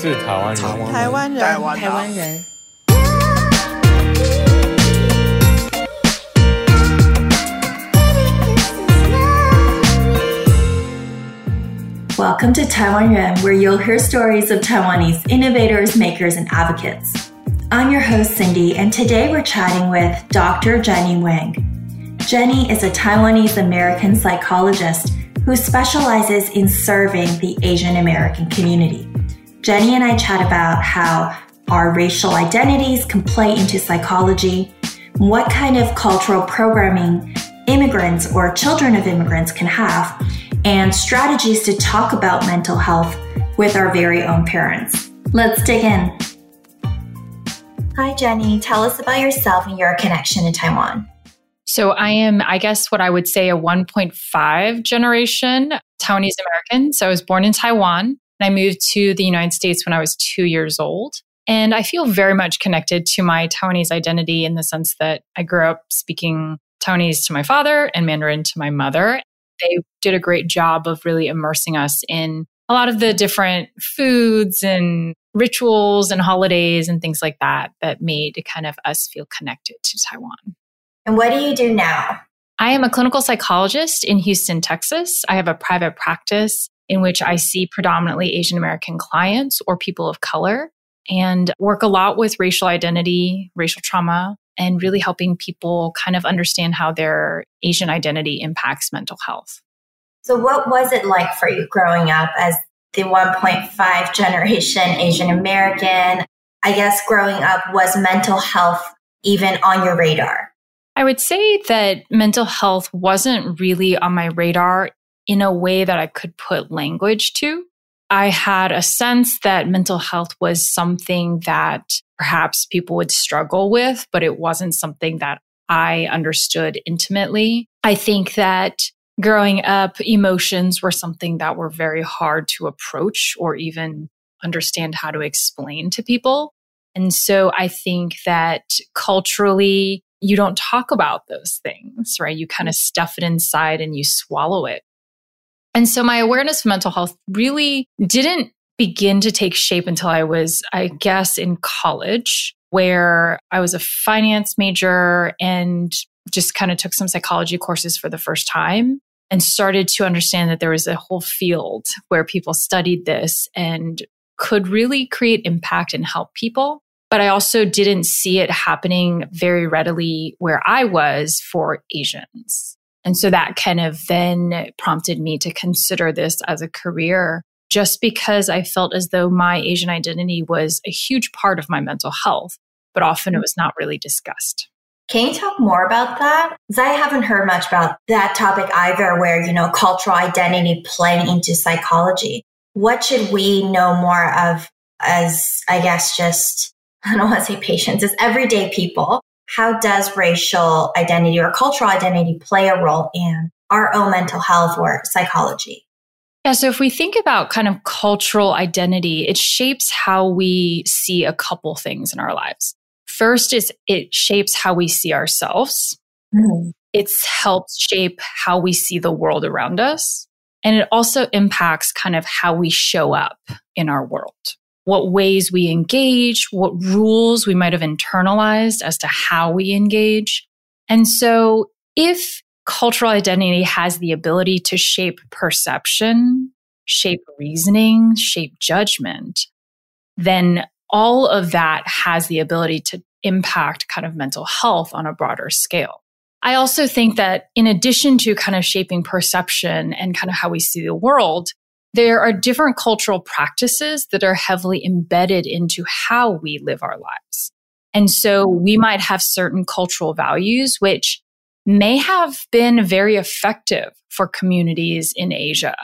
是台湾人，台湾人，台湾台湾人。 Welcome to Taiwan Yuan, where you'll hear stories of Taiwanese innovators, makers, and advocates. I'm your host, Cindy, and today we're chatting with Dr. Jenny Wang. Jenny is a Taiwanese American psychologist who specializes in serving the Asian American community. Jenny and I chat about how our racial identities can play into psychology, what kind of cultural programming immigrants or children of immigrants can have, and strategies to talk about mental health with our very own parents. Let's dig in. Hi, Jenny. Tell us about yourself and your connection to Taiwan. So I am, I guess, what I would say a 1.5 generation Taiwanese American. So I was born in Taiwan and I moved to the United States when I was two years old. And I feel very much connected to my Taiwanese identity in the sense that I grew up speaking Taiwanese to my father and Mandarin to my mother. They did a great job of really immersing us in a lot of the different foods and rituals and holidays and things like that that made kind of us feel connected to Taiwan. And what do you do now? I am a clinical psychologist in Houston, Texas. I have a private practice in which I see predominantly Asian American clients or people of color and work a lot with racial identity, racial trauma, and really helping people kind of understand how their Asian identity impacts mental health. So, what was it like for you growing up as the 1.5 generation Asian American? I guess growing up was mental health even on your radar? I would say that mental health wasn't really on my radar in a way that I could put language to. I had a sense that mental health was something that perhaps people would struggle with, but it wasn't something that I understood intimately. I think that growing up, emotions were something that were very hard to approach or even understand how to explain to people. And so I think that culturally, you don't talk about those things, right? You kind of stuff it inside and you swallow it. And so my awareness of mental health really didn't begin to take shape until I was, I guess, in college, where I was a finance major and just kind of took some psychology courses for the first time and started to understand that there was a whole field where people studied this and could really create impact and help people. But I also didn't see it happening very readily where I was for Asians. And so that kind of then prompted me to consider this as a career just because I felt as though my Asian identity was a huge part of my mental health, but often it was not really discussed. Can you talk more about that? Because I haven't heard much about that topic either, where, you know, cultural identity playing into psychology. What should we know more of as, I guess, just, I don't want to say patients, as everyday people? How does racial identity or cultural identity play a role in our own mental health or psychology? Yeah, so if we think about kind of cultural identity, it shapes how we see a couple things in our lives. First is it shapes how we see ourselves. Mm-hmm. It's helped shape how we see the world around us. And it also impacts kind of how we show up in our world, what ways we engage, what rules we might have internalized as to how we engage. And so if cultural identity has the ability to shape perception, shape reasoning, shape judgment, then all of that has the ability to impact kind of mental health on a broader scale. I also think that in addition to kind of shaping perception and kind of how we see the world, there are different cultural practices that are heavily embedded into how we live our lives. And so we might have certain cultural values, which may have been very effective for communities in Asia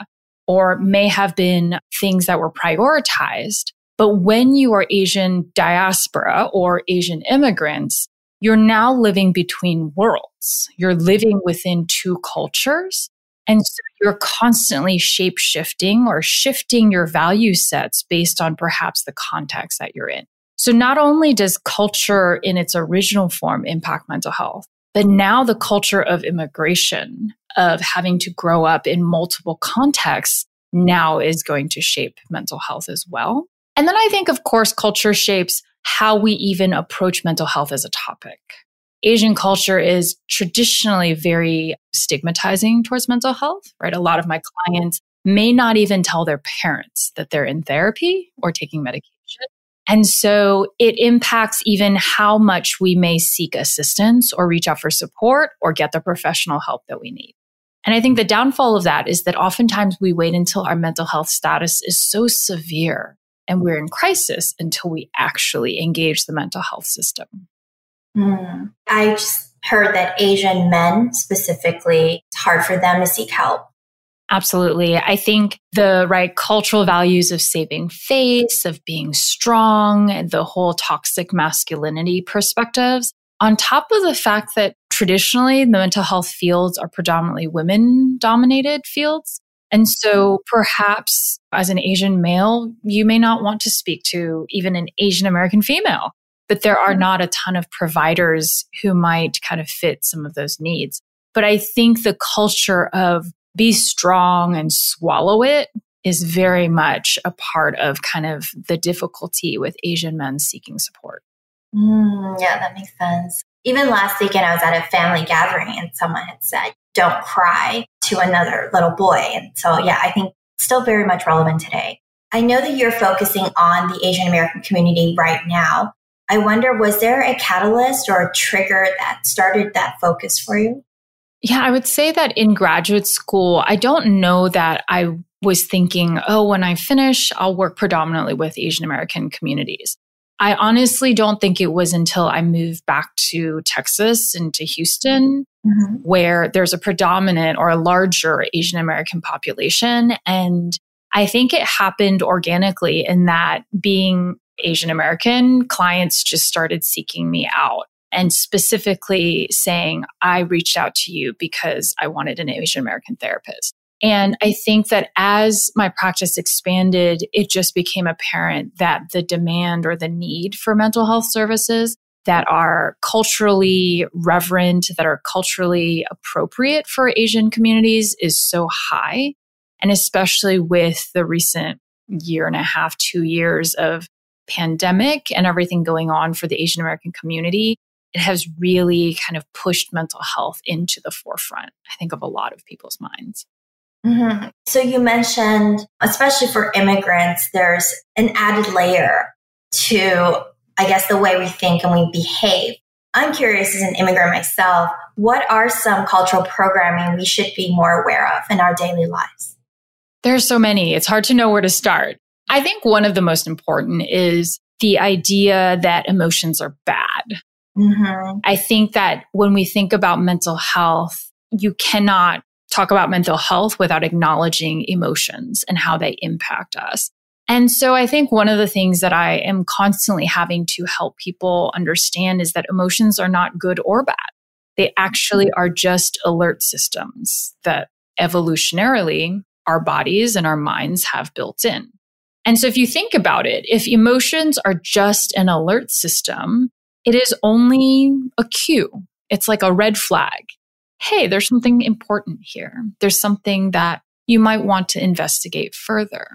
or may have been things that were prioritized. But when you are Asian diaspora or Asian immigrants, you're now living between worlds. You're living within two cultures. And so you're constantly shape shifting or shifting your value sets based on perhaps the context that you're in. So not only does culture in its original form impact mental health, but now the culture of immigration, of having to grow up in multiple contexts, now is going to shape mental health as well. And then I think, of course, culture shapes how we even approach mental health as a topic. Asian culture is traditionally very stigmatizing towards mental health, right? A lot of my clients may not even tell their parents that they're in therapy or taking medication. And so it impacts even how much we may seek assistance or reach out for support or get the professional help that we need. And I think the downfall of that is that oftentimes we wait until our mental health status is so severe and we're in crisis until we actually engage the mental health system. Mm. I just heard that Asian men specifically, it's hard for them to seek help. Absolutely. I think the right cultural values of saving face, of being strong, and the whole toxic masculinity perspectives, on top of the fact that traditionally the mental health fields are predominantly women dominated fields. And so perhaps as an Asian male, you may not want to speak to even an Asian American female, but there are not a ton of providers who might kind of fit some of those needs. But I think the culture of be strong and swallow it is very much a part of kind of the difficulty with Asian men seeking support. Mm, yeah, that makes sense. Even last weekend, I was at a family gathering and someone had said, don't cry to another little boy. And so, yeah, I think still very much relevant today. I know that you're focusing on the Asian American community right now. I wonder, was there a catalyst or a trigger that started that focus for you? Yeah, I would say that in graduate school, I don't know that I was thinking, oh, when I finish, I'll work predominantly with Asian American communities. I honestly don't think it was until I moved back to Texas and to Houston mm-hmm. where there's a predominant or a larger Asian American population. And I think it happened organically in that being Asian American, clients just started seeking me out and specifically saying, I reached out to you because I wanted an Asian American therapist. And I think that as my practice expanded, it just became apparent that the demand or the need for mental health services that are culturally reverent, that are culturally appropriate for Asian communities is so high. And especially with the recent year and a half, two years of pandemic and everything going on for the Asian American community, it has really kind of pushed mental health into the forefront, I think, of a lot of people's minds. Mm-hmm. So you mentioned, especially for immigrants, there's an added layer to, I guess, the way we think and we behave. I'm curious as an immigrant myself, what are some cultural programming we should be more aware of in our daily lives? There's so many. It's hard to know where to start. I think one of the most important is the idea that emotions are bad. Mm-hmm. I think that when we think about mental health, you cannot talk about mental health without acknowledging emotions and how they impact us. And so I think one of the things that I am constantly having to help people understand is that emotions are not good or bad. They actually are just alert systems that evolutionarily our bodies and our minds have built in. And so if you think about it, if emotions are just an alert system, it is only a cue. It's like a red flag. Hey, there's something important here. There's something that you might want to investigate further.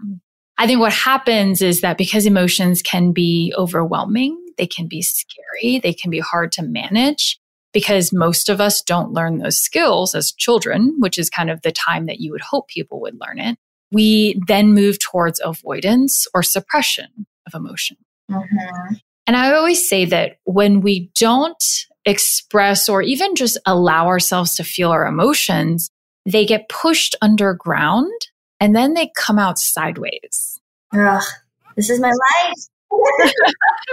I think what happens is that because emotions can be overwhelming, they can be scary, they can be hard to manage because most of us don't learn those skills as children, which is kind of the time that you would hope people would learn it. We then move towards avoidance or suppression of emotion. Mm-hmm. And I always say that when we don't express or even just allow ourselves to feel our emotions, they get pushed underground and then they come out sideways. Ugh, this is my life.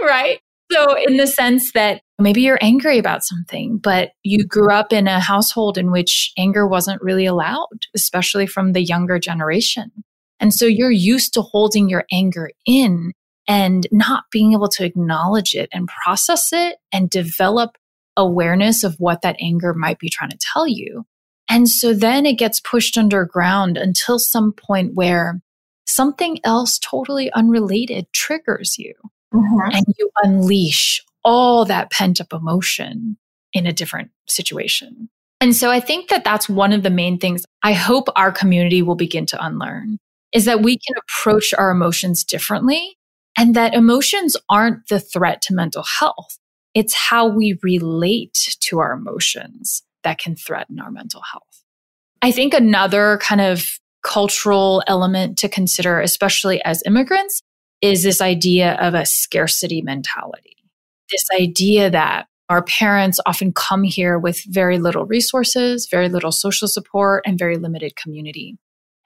right. So, in the sense that maybe you're angry about something, but you grew up in a household in which anger wasn't really allowed, especially from the younger generation. And so you're used to holding your anger in and not being able to acknowledge it and process it and develop awareness of what that anger might be trying to tell you. And so then it gets pushed underground until some point where something else totally unrelated triggers you mm-hmm. and you unleash all that pent up emotion in a different situation. And so I think that that's one of the main things I hope our community will begin to unlearn is that we can approach our emotions differently and that emotions aren't the threat to mental health. It's how we relate to our emotions that can threaten our mental health. I think another kind of cultural element to consider, especially as immigrants, is this idea of a scarcity mentality. This idea that our parents often come here with very little resources, very little social support, and very limited community.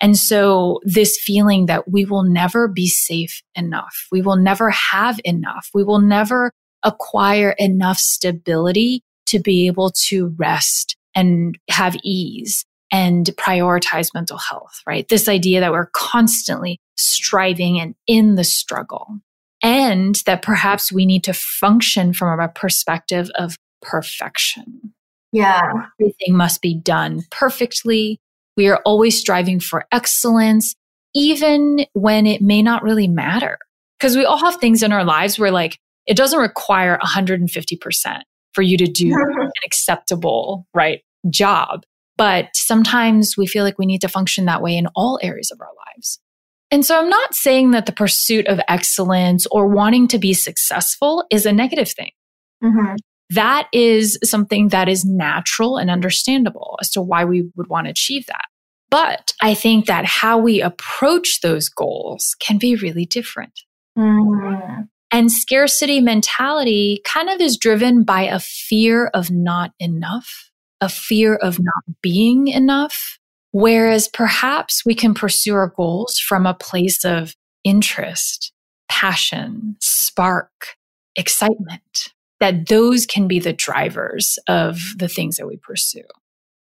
And so this feeling that we will never be safe enough, we will never have enough, we will never acquire enough stability to be able to rest and have ease and prioritize mental health, right? This idea that we're constantly striving and in the struggle and that perhaps we need to function from a perspective of perfection. Yeah. Everything must be done perfectly. We are always striving for excellence, even when it may not really matter. Because we all have things in our lives where, like, it doesn't require 150% for you to do an acceptable, right, job. But sometimes we feel like we need to function that way in all areas of our lives. And so I'm not saying that the pursuit of excellence or wanting to be successful is a negative thing. Mm-hmm. That is something that is natural and understandable as to why we would want to achieve that. But I think that how we approach those goals can be really different. Mm-hmm. And scarcity mentality kind of is driven by a fear of not enough, a fear of not being enough. Whereas perhaps we can pursue our goals from a place of interest, passion, spark, excitement, that those can be the drivers of the things that we pursue.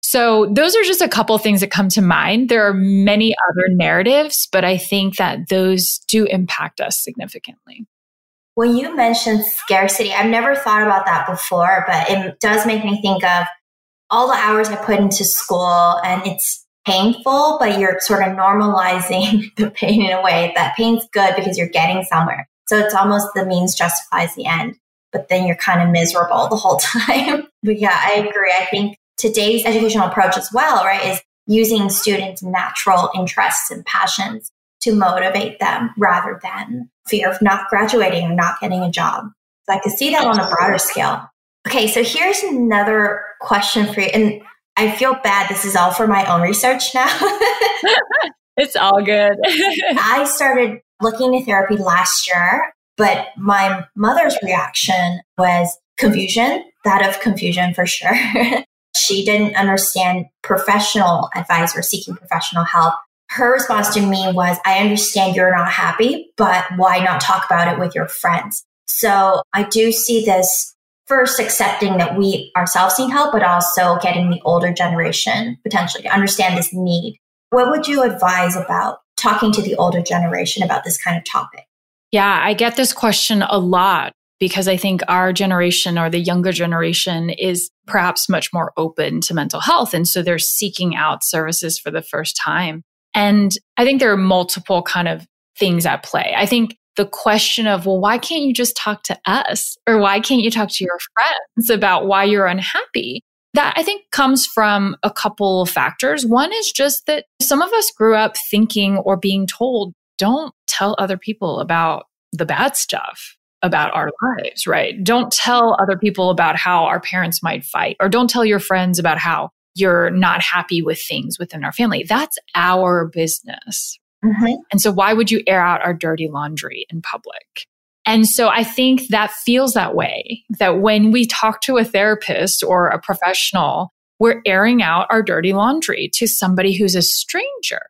So those are just a couple things that come to mind. There are many other narratives, but I think that those do impact us significantly. When you mentioned scarcity, I've never thought about that before, but it does make me think of all the hours I put into school and it's painful, but you're sort of normalizing the pain in a way that pain's good because you're getting somewhere. So it's almost the means justifies the end but then you're kind of miserable the whole time. but yeah, I agree. I think today's educational approach as well, right, is using students' natural interests and passions to motivate them rather than fear of not graduating or not getting a job. So I can see that on a broader scale. Okay, so here's another question for you. And I feel bad. This is all for my own research now. it's all good. I started looking at therapy last year but my mother's reaction was confusion, that of confusion for sure. she didn't understand professional advice or seeking professional help. Her response to me was, I understand you're not happy, but why not talk about it with your friends? So I do see this first accepting that we ourselves need help, but also getting the older generation potentially to understand this need. What would you advise about talking to the older generation about this kind of topic? Yeah, I get this question a lot because I think our generation or the younger generation is perhaps much more open to mental health. And so they're seeking out services for the first time. And I think there are multiple kind of things at play. I think the question of, well, why can't you just talk to us? Or why can't you talk to your friends about why you're unhappy? That I think comes from a couple of factors. One is just that some of us grew up thinking or being told don't tell other people about the bad stuff about our lives, right? Don't tell other people about how our parents might fight, or don't tell your friends about how you're not happy with things within our family. That's our business. Mm-hmm. And so, why would you air out our dirty laundry in public? And so, I think that feels that way that when we talk to a therapist or a professional, we're airing out our dirty laundry to somebody who's a stranger,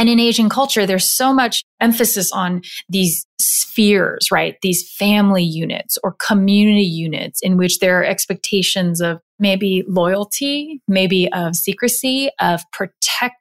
and in Asian culture, there's so much emphasis on these spheres, right? These family units or community units in which there are expectations of maybe loyalty, maybe of secrecy, of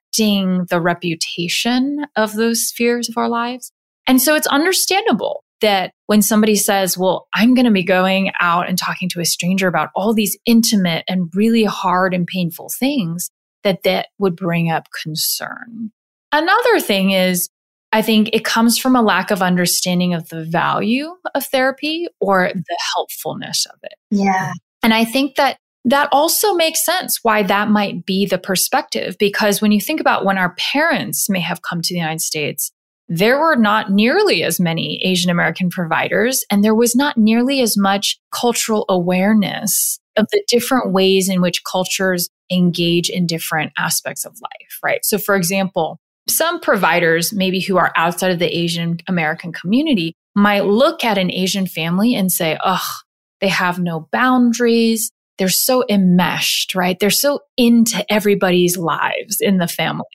protecting the reputation of those spheres of our lives. And so it's understandable that when somebody says, well, I'm going to be going out and talking to a stranger about all these intimate and really hard and painful things, that that would bring up concern. Another thing is, I think it comes from a lack of understanding of the value of therapy or the helpfulness of it. Yeah. And I think that that also makes sense why that might be the perspective. Because when you think about when our parents may have come to the United States, there were not nearly as many Asian American providers, and there was not nearly as much cultural awareness of the different ways in which cultures engage in different aspects of life, right? So, for example, some providers, maybe who are outside of the Asian American community, might look at an Asian family and say, ugh, they have no boundaries. They're so enmeshed, right? They're so into everybody's lives in the family.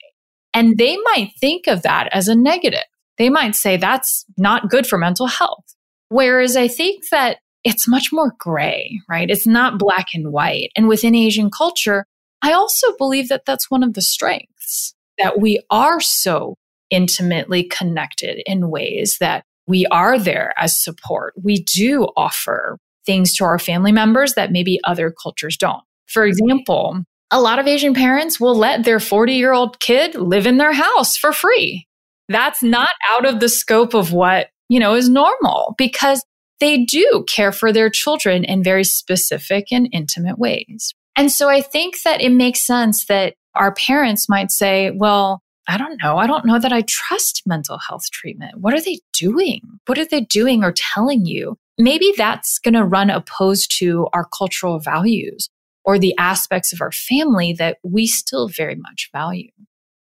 And they might think of that as a negative. They might say that's not good for mental health. Whereas I think that it's much more gray, right? It's not black and white. And within Asian culture, I also believe that that's one of the strengths that we are so intimately connected in ways that we are there as support. We do offer things to our family members that maybe other cultures don't. For example, a lot of Asian parents will let their 40 year old kid live in their house for free. That's mm-hmm. not out of the scope of what, you know, is normal because they do care for their children in very specific and intimate ways. And so I think that it makes sense that our parents might say, well, I don't know. I don't know that I trust mental health treatment. What are they doing? What are they doing or telling you? Maybe that's going to run opposed to our cultural values or the aspects of our family that we still very much value.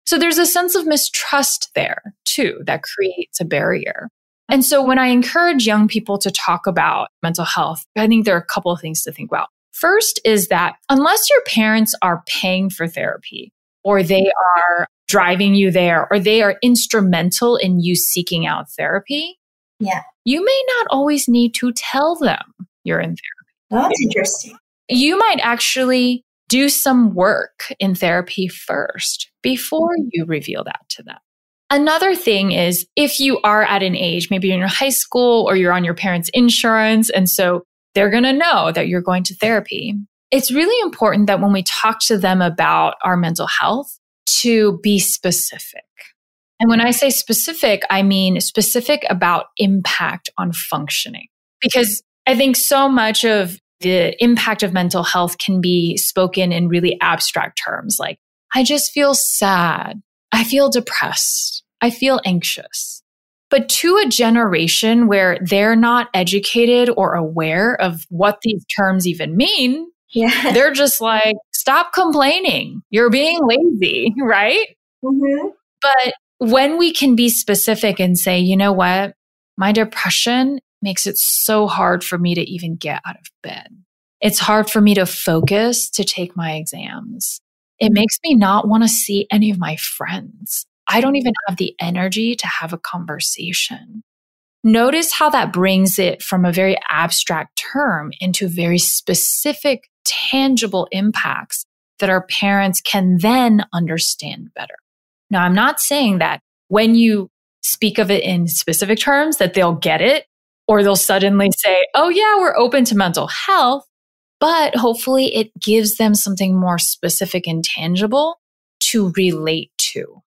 So there's a sense of mistrust there too that creates a barrier. And so when I encourage young people to talk about mental health, I think there are a couple of things to think about. First is that unless your parents are paying for therapy or they are driving you there or they are instrumental in you seeking out therapy, yeah. You may not always need to tell them you're in therapy. That's interesting. You might actually do some work in therapy first before you reveal that to them. Another thing is if you are at an age, maybe you're in high school or you're on your parents' insurance, and so they're going to know that you're going to therapy. It's really important that when we talk to them about our mental health, to be specific. And when I say specific, I mean specific about impact on functioning. Because I think so much of the impact of mental health can be spoken in really abstract terms like, I just feel sad. I feel depressed. I feel anxious. But to a generation where they're not educated or aware of what these terms even mean, yeah. they're just like, stop complaining. You're being lazy, right? Mm-hmm. But when we can be specific and say, you know what, my depression makes it so hard for me to even get out of bed. It's hard for me to focus to take my exams. It mm-hmm. makes me not want to see any of my friends. I don't even have the energy to have a conversation. Notice how that brings it from a very abstract term into very specific, tangible impacts that our parents can then understand better. Now, I'm not saying that when you speak of it in specific terms that they'll get it or they'll suddenly say, oh, yeah, we're open to mental health. But hopefully it gives them something more specific and tangible to relate to.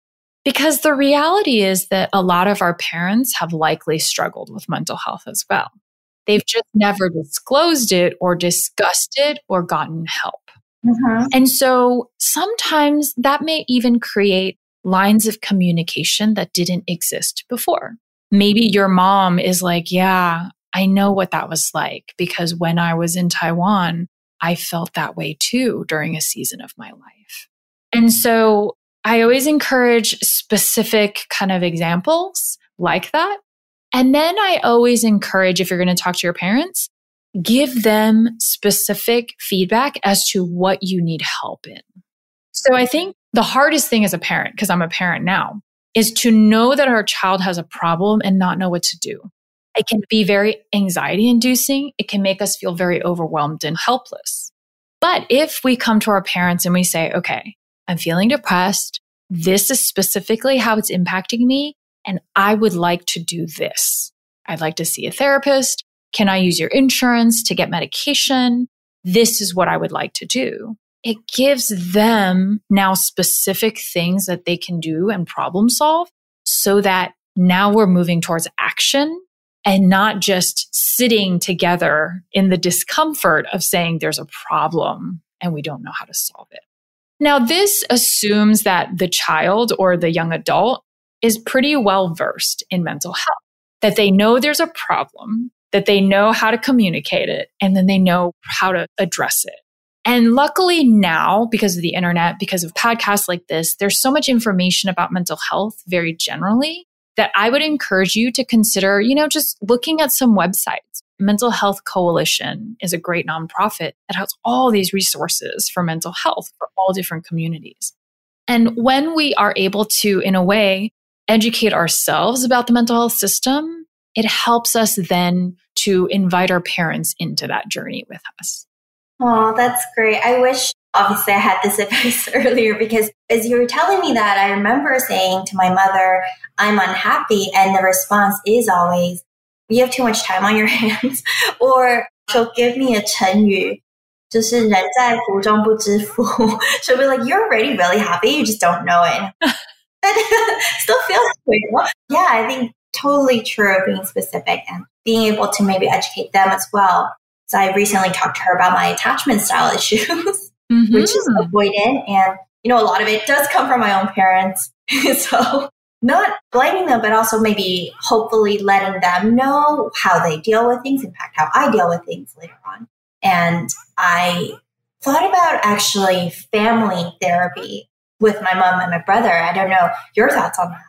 Because the reality is that a lot of our parents have likely struggled with mental health as well. They've just never disclosed it or discussed it or gotten help. Mm-hmm. And so sometimes that may even create lines of communication that didn't exist before. Maybe your mom is like, yeah, I know what that was like because when I was in Taiwan, I felt that way too during a season of my life. And so I always encourage specific kind of examples like that. And then I always encourage, if you're going to talk to your parents, give them specific feedback as to what you need help in. So I think the hardest thing as a parent, because I'm a parent now, is to know that our child has a problem and not know what to do. It can be very anxiety inducing. It can make us feel very overwhelmed and helpless. But if we come to our parents and we say, okay, I'm feeling depressed. This is specifically how it's impacting me. And I would like to do this. I'd like to see a therapist. Can I use your insurance to get medication? This is what I would like to do it gives them now specific things that they can do and problem solve so that now we're moving towards action and not just sitting together in the discomfort of saying there's a problem and we don't know how to solve it. Now, this assumes that the child or the young adult is pretty well versed in mental health, that they know there's a problem, that they know how to communicate it, and then they know how to address it. And luckily now, because of the internet, because of podcasts like this, there's so much information about mental health very generally that I would encourage you to consider, you know, just looking at some websites. Mental Health Coalition is a great nonprofit that has all these resources for mental health for all different communities. And when we are able to, in a way, educate ourselves about the mental health system, it helps us then to invite our parents into that journey with us. Oh, that's great. I wish obviously I had this advice earlier because as you were telling me that, I remember saying to my mother, I'm unhappy. And the response is always, you have too much time on your hands. or she'll give me a 成语, she'll be like, you're already really happy. You just don't know it. still feels good. Yeah, I think totally true being specific and being able to maybe educate them as well so I recently talked to her about my attachment style issues, mm-hmm. which is avoidant. And, you know, a lot of it does come from my own parents. so not blaming them, but also maybe hopefully letting them know how they deal with things, in fact, how I deal with things later on. And I thought about actually family therapy with my mom and my brother. I don't know your thoughts on that.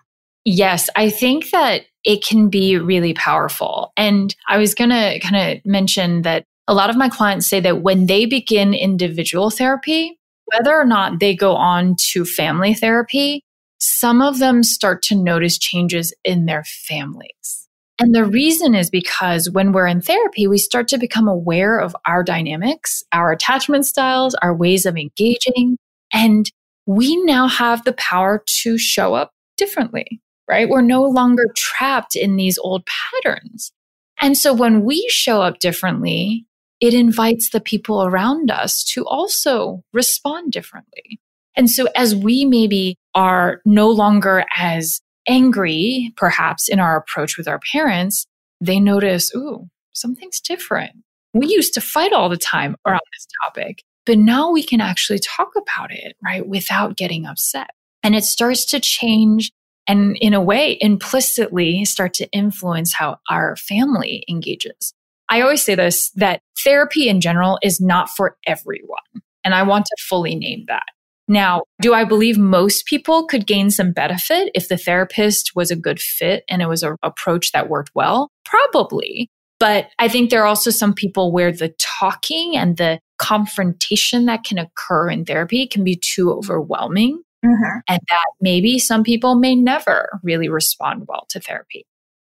Yes, I think that it can be really powerful. And I was going to kind of mention that a lot of my clients say that when they begin individual therapy, whether or not they go on to family therapy, some of them start to notice changes in their families. And the reason is because when we're in therapy, we start to become aware of our dynamics, our attachment styles, our ways of engaging, and we now have the power to show up differently right? We're no longer trapped in these old patterns. And so when we show up differently, it invites the people around us to also respond differently. And so as we maybe are no longer as angry, perhaps in our approach with our parents, they notice, ooh, something's different. We used to fight all the time around this topic, but now we can actually talk about it, right? Without getting upset. And it starts to change and in a way implicitly start to influence how our family engages. I always say this that therapy in general is not for everyone. And I want to fully name that. Now, do I believe most people could gain some benefit if the therapist was a good fit and it was an approach that worked well? Probably. But I think there are also some people where the talking and the confrontation that can occur in therapy can be too overwhelming. Mm-hmm. And that maybe some people may never really respond well to therapy.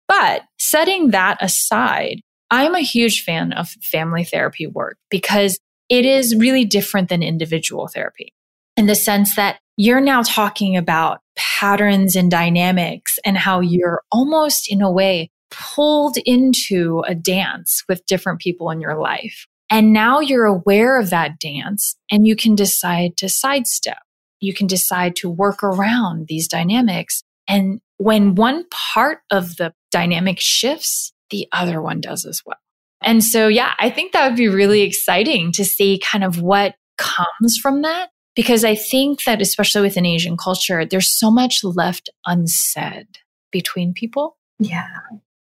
But setting that aside, I'm a huge fan of family therapy work because it is really different than individual therapy in the sense that you're now talking about patterns and dynamics and how you're almost in a way pulled into a dance with different people in your life. And now you're aware of that dance and you can decide to sidestep you can decide to work around these dynamics. And when one part of the dynamic shifts, the other one does as well. And so, yeah, I think that would be really exciting to see kind of what comes from that. Because I think that, especially within Asian culture, there's so much left unsaid between people. Yeah.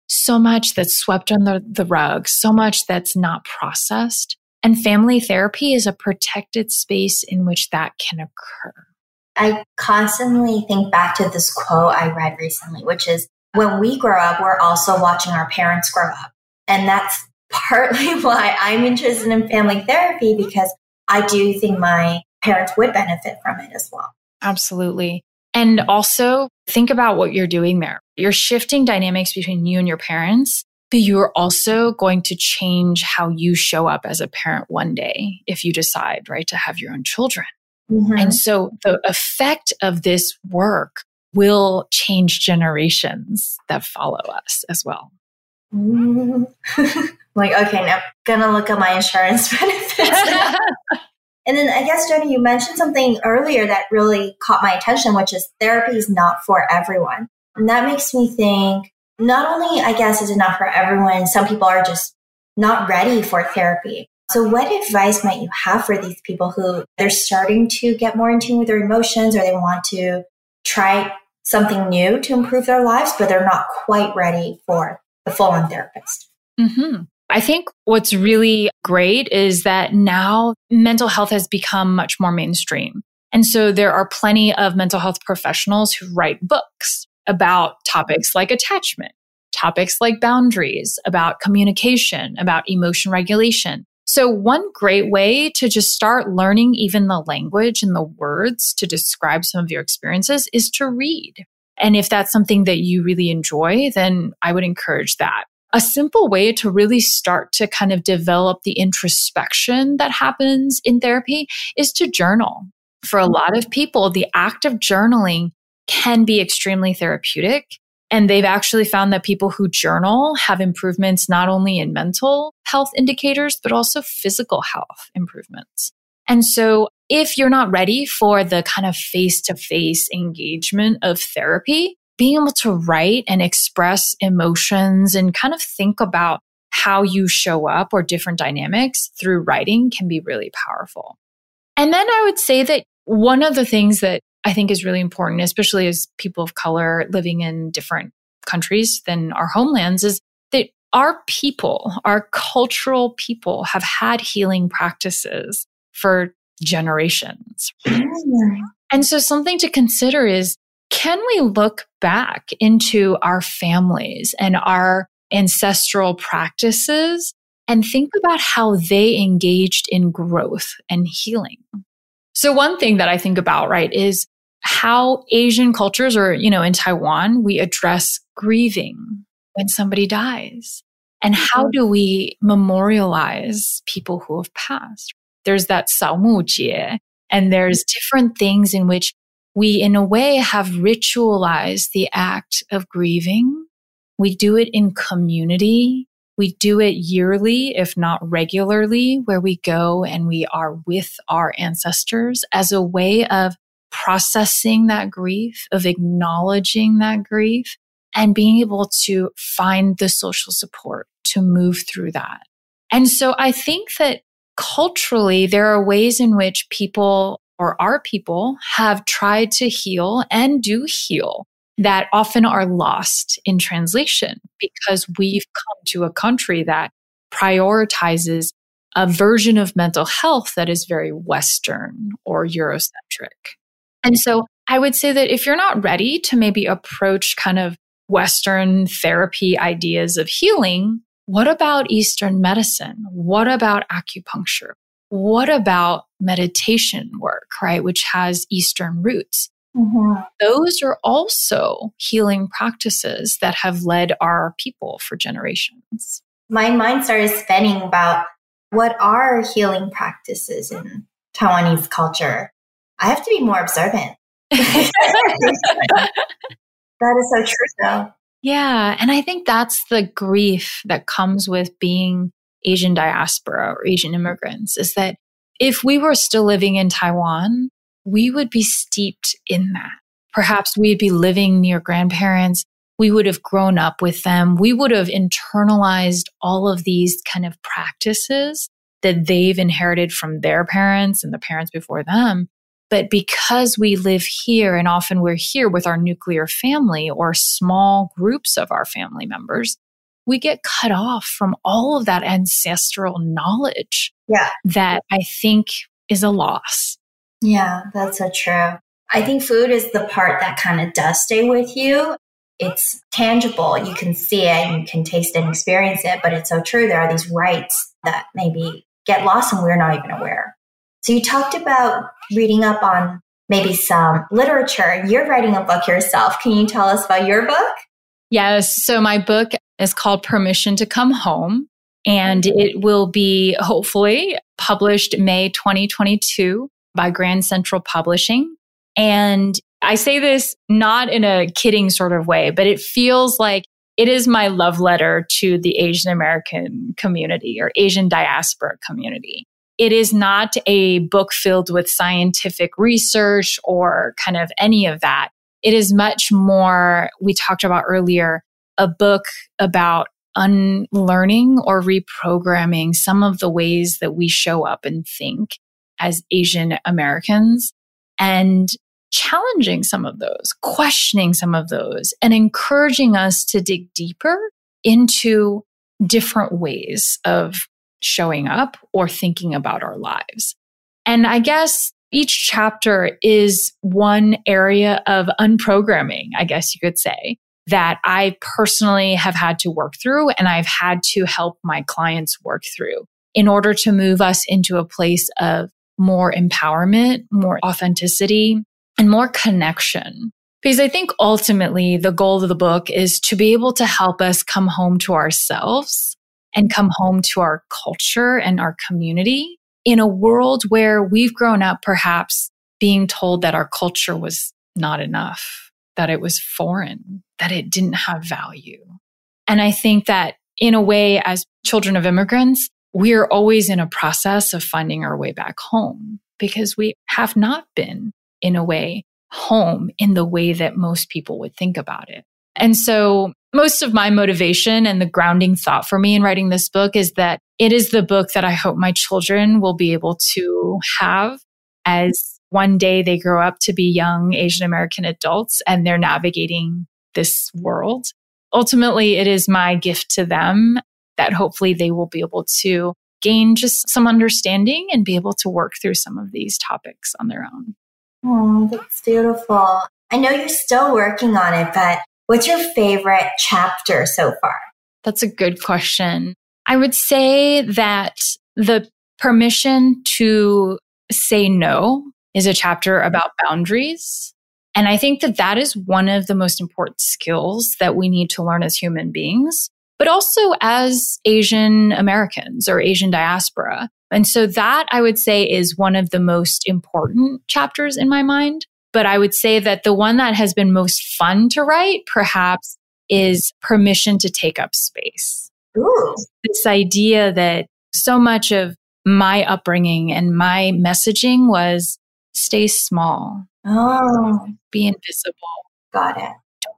So much that's swept under the rug, so much that's not processed. And family therapy is a protected space in which that can occur. I constantly think back to this quote I read recently, which is when we grow up, we're also watching our parents grow up. And that's partly why I'm interested in family therapy because I do think my parents would benefit from it as well. Absolutely. And also think about what you're doing there. You're shifting dynamics between you and your parents, but you're also going to change how you show up as a parent one day if you decide, right, to have your own children. Mm-hmm. And so the effect of this work will change generations that follow us as well. like, okay, now I'm gonna look at my insurance benefits. and then I guess, Jenny, you mentioned something earlier that really caught my attention, which is therapy is not for everyone. And that makes me think not only, I guess, is it not for everyone, some people are just not ready for therapy. So, what advice might you have for these people who they're starting to get more in tune with their emotions or they want to try something new to improve their lives, but they're not quite ready for the full on therapist. Mm-hmm. I think what's really great is that now mental health has become much more mainstream. And so there are plenty of mental health professionals who write books about topics like attachment, topics like boundaries, about communication, about emotion regulation. So one great way to just start learning even the language and the words to describe some of your experiences is to read. And if that's something that you really enjoy, then I would encourage that. A simple way to really start to kind of develop the introspection that happens in therapy is to journal. For a mm-hmm. lot of people, the act of journaling can be extremely therapeutic. And they've actually found that people who journal have improvements not only in mental health indicators, but also physical health improvements. And so if you're not ready for the kind of face to face engagement of therapy, being able to write and express emotions and kind of think about how you show up or different dynamics through writing can be really powerful. And then I would say that one of the things that I think is really important, especially as people of color living in different countries than our homelands, is that our people, our cultural people have had healing practices for generations. Mm. And so something to consider is can we look back into our families and our ancestral practices and think about how they engaged in growth and healing? So one thing that I think about, right, is how Asian cultures or, you know, in Taiwan, we address grieving when somebody dies. And how mm-hmm. do we memorialize people who have passed? There's that Jie, and there's different things in which we, in a way, have ritualized the act of grieving. We do it in community. We do it yearly, if not regularly, where we go and we are with our ancestors as a way of processing that grief, of acknowledging that grief and being able to find the social support to move through that. And so I think that culturally, there are ways in which people or our people have tried to heal and do heal that often are lost in translation because we've come to a country that prioritizes a version of mental health that is very Western or Eurocentric. And so I would say that if you're not ready to maybe approach kind of Western therapy ideas of healing, what about Eastern medicine? What about acupuncture? What about meditation work, right? Which has Eastern roots. Mm-hmm. Those are also healing practices that have led our people for generations. My mind started spinning about what are healing practices in Taiwanese culture. I have to be more observant. that is so true, though. Yeah. And I think that's the grief that comes with being Asian diaspora or Asian immigrants is that if we were still living in Taiwan, we would be steeped in that. Perhaps we'd be living near grandparents. We would have grown up with them. We would have internalized all of these kind of practices that they've inherited from their parents and the parents before them. But because we live here and often we're here with our nuclear family or small groups of our family members, we get cut off from all of that ancestral knowledge. Yeah. That I think is a loss. Yeah, that's so true. I think food is the part that kind of does stay with you. It's tangible. You can see it, you can taste it and experience it, but it's so true. There are these rites that maybe get lost and we're not even aware. So you talked about reading up on maybe some literature. You're writing a book yourself. Can you tell us about your book? Yes. So my book is called Permission to Come Home and mm-hmm. it will be hopefully published May 2022 by Grand Central Publishing. And I say this not in a kidding sort of way, but it feels like it is my love letter to the Asian American community or Asian diaspora community. It is not a book filled with scientific research or kind of any of that. It is much more, we talked about earlier, a book about unlearning or reprogramming some of the ways that we show up and think as Asian Americans and challenging some of those, questioning some of those, and encouraging us to dig deeper into different ways of showing up or thinking about our lives. And I guess each chapter is one area of unprogramming, I guess you could say, that I personally have had to work through and I've had to help my clients work through in order to move us into a place of more empowerment, more authenticity, and more connection. Because I think ultimately the goal of the book is to be able to help us come home to ourselves and come home to our culture and our community in a world where we've grown up perhaps being told that our culture was not enough, that it was foreign, that it didn't have value. And I think that in a way, as children of immigrants, we're always in a process of finding our way back home because we have not been in a way home in the way that most people would think about it. And so most of my motivation and the grounding thought for me in writing this book is that it is the book that I hope my children will be able to have as one day they grow up to be young Asian American adults and they're navigating this world. Ultimately, it is my gift to them that hopefully they will be able to gain just some understanding and be able to work through some of these topics on their own. Oh, that's beautiful. I know you're still working on it, but what's your favorite chapter so far? That's a good question. I would say that the permission to say no is a chapter about boundaries. And I think that that is one of the most important skills that we need to learn as human beings but also as Asian Americans or Asian diaspora. And so that I would say is one of the most important chapters in my mind. But I would say that the one that has been most fun to write perhaps is permission to take up space. Ooh. This idea that so much of my upbringing and my messaging was stay small. Oh. Be invisible. Got it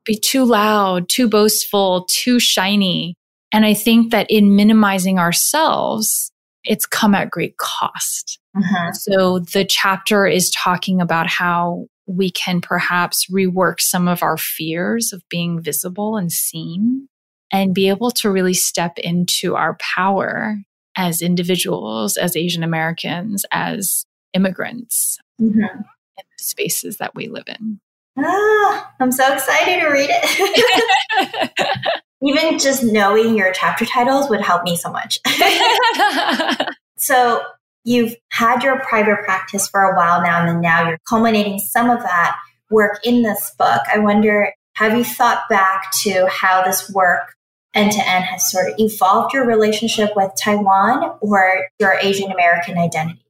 be too loud, too boastful, too shiny. And I think that in minimizing ourselves, it's come at great cost. Mm-hmm. So the chapter is talking about how we can perhaps rework some of our fears of being visible and seen and be able to really step into our power as individuals, as Asian Americans, as immigrants mm-hmm. in the spaces that we live in. Ah, I'm so excited to read it. Even just knowing your chapter titles would help me so much. so, you've had your private practice for a while now, and then now you're culminating some of that work in this book. I wonder, have you thought back to how this work end to end has sort of evolved your relationship with Taiwan or your Asian American identity?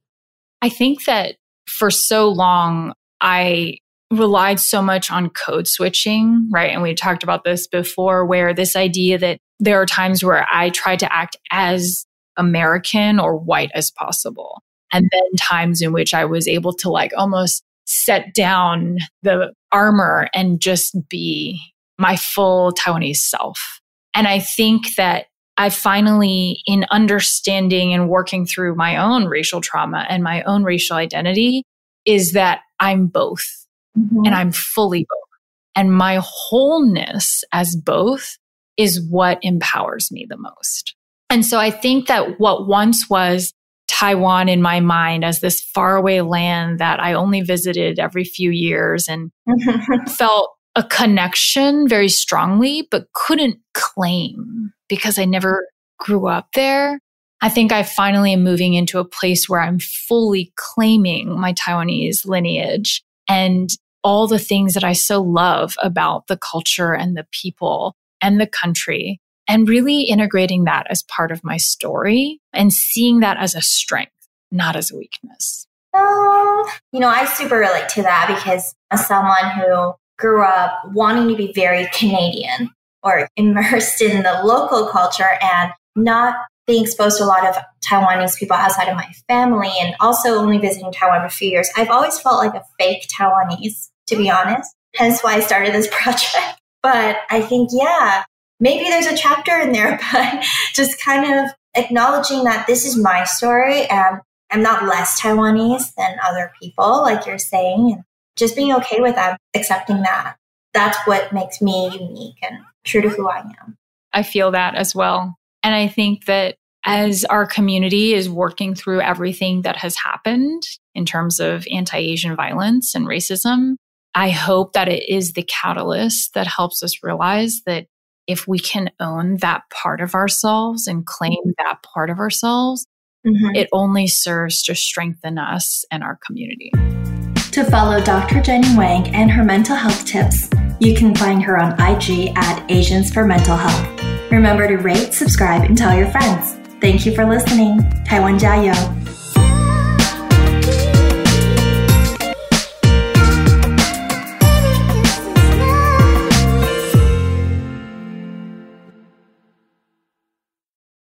I think that for so long, I relied so much on code switching, right? And we talked about this before, where this idea that there are times where I try to act as American or white as possible. And then times in which I was able to like almost set down the armor and just be my full Taiwanese self. And I think that I finally, in understanding and working through my own racial trauma and my own racial identity, is that I'm both mm-hmm. and I'm fully both. And my wholeness as both is what empowers me the most. And so I think that what once was Taiwan in my mind as this faraway land that I only visited every few years and felt a connection very strongly, but couldn't claim because I never grew up there. I think I finally am moving into a place where I'm fully claiming my Taiwanese lineage and all the things that I so love about the culture and the people and the country and really integrating that as part of my story and seeing that as a strength, not as a weakness. Oh, you know, I super relate to that because as someone who grew up wanting to be very Canadian or immersed in the local culture and not being exposed to a lot of Taiwanese people outside of my family and also only visiting Taiwan for a few years, I've always felt like a fake Taiwanese to be honest. Hence why I started this project. But I think, yeah, maybe there's a chapter in there, but just kind of acknowledging that this is my story and I'm not less Taiwanese than other people, like you're saying. And just being okay with that, accepting that. That's what makes me unique and true to who I am. I feel that as well. And I think that as our community is working through everything that has happened in terms of anti Asian violence and racism, I hope that it is the catalyst that helps us realize that if we can own that part of ourselves and claim that part of ourselves, mm-hmm. it only serves to strengthen us and our community. To follow Dr. Jenny Wang and her mental health tips, you can find her on IG at Asians for Mental Health. Remember to rate, subscribe, and tell your friends. Thank you for listening. Taiwan 加油!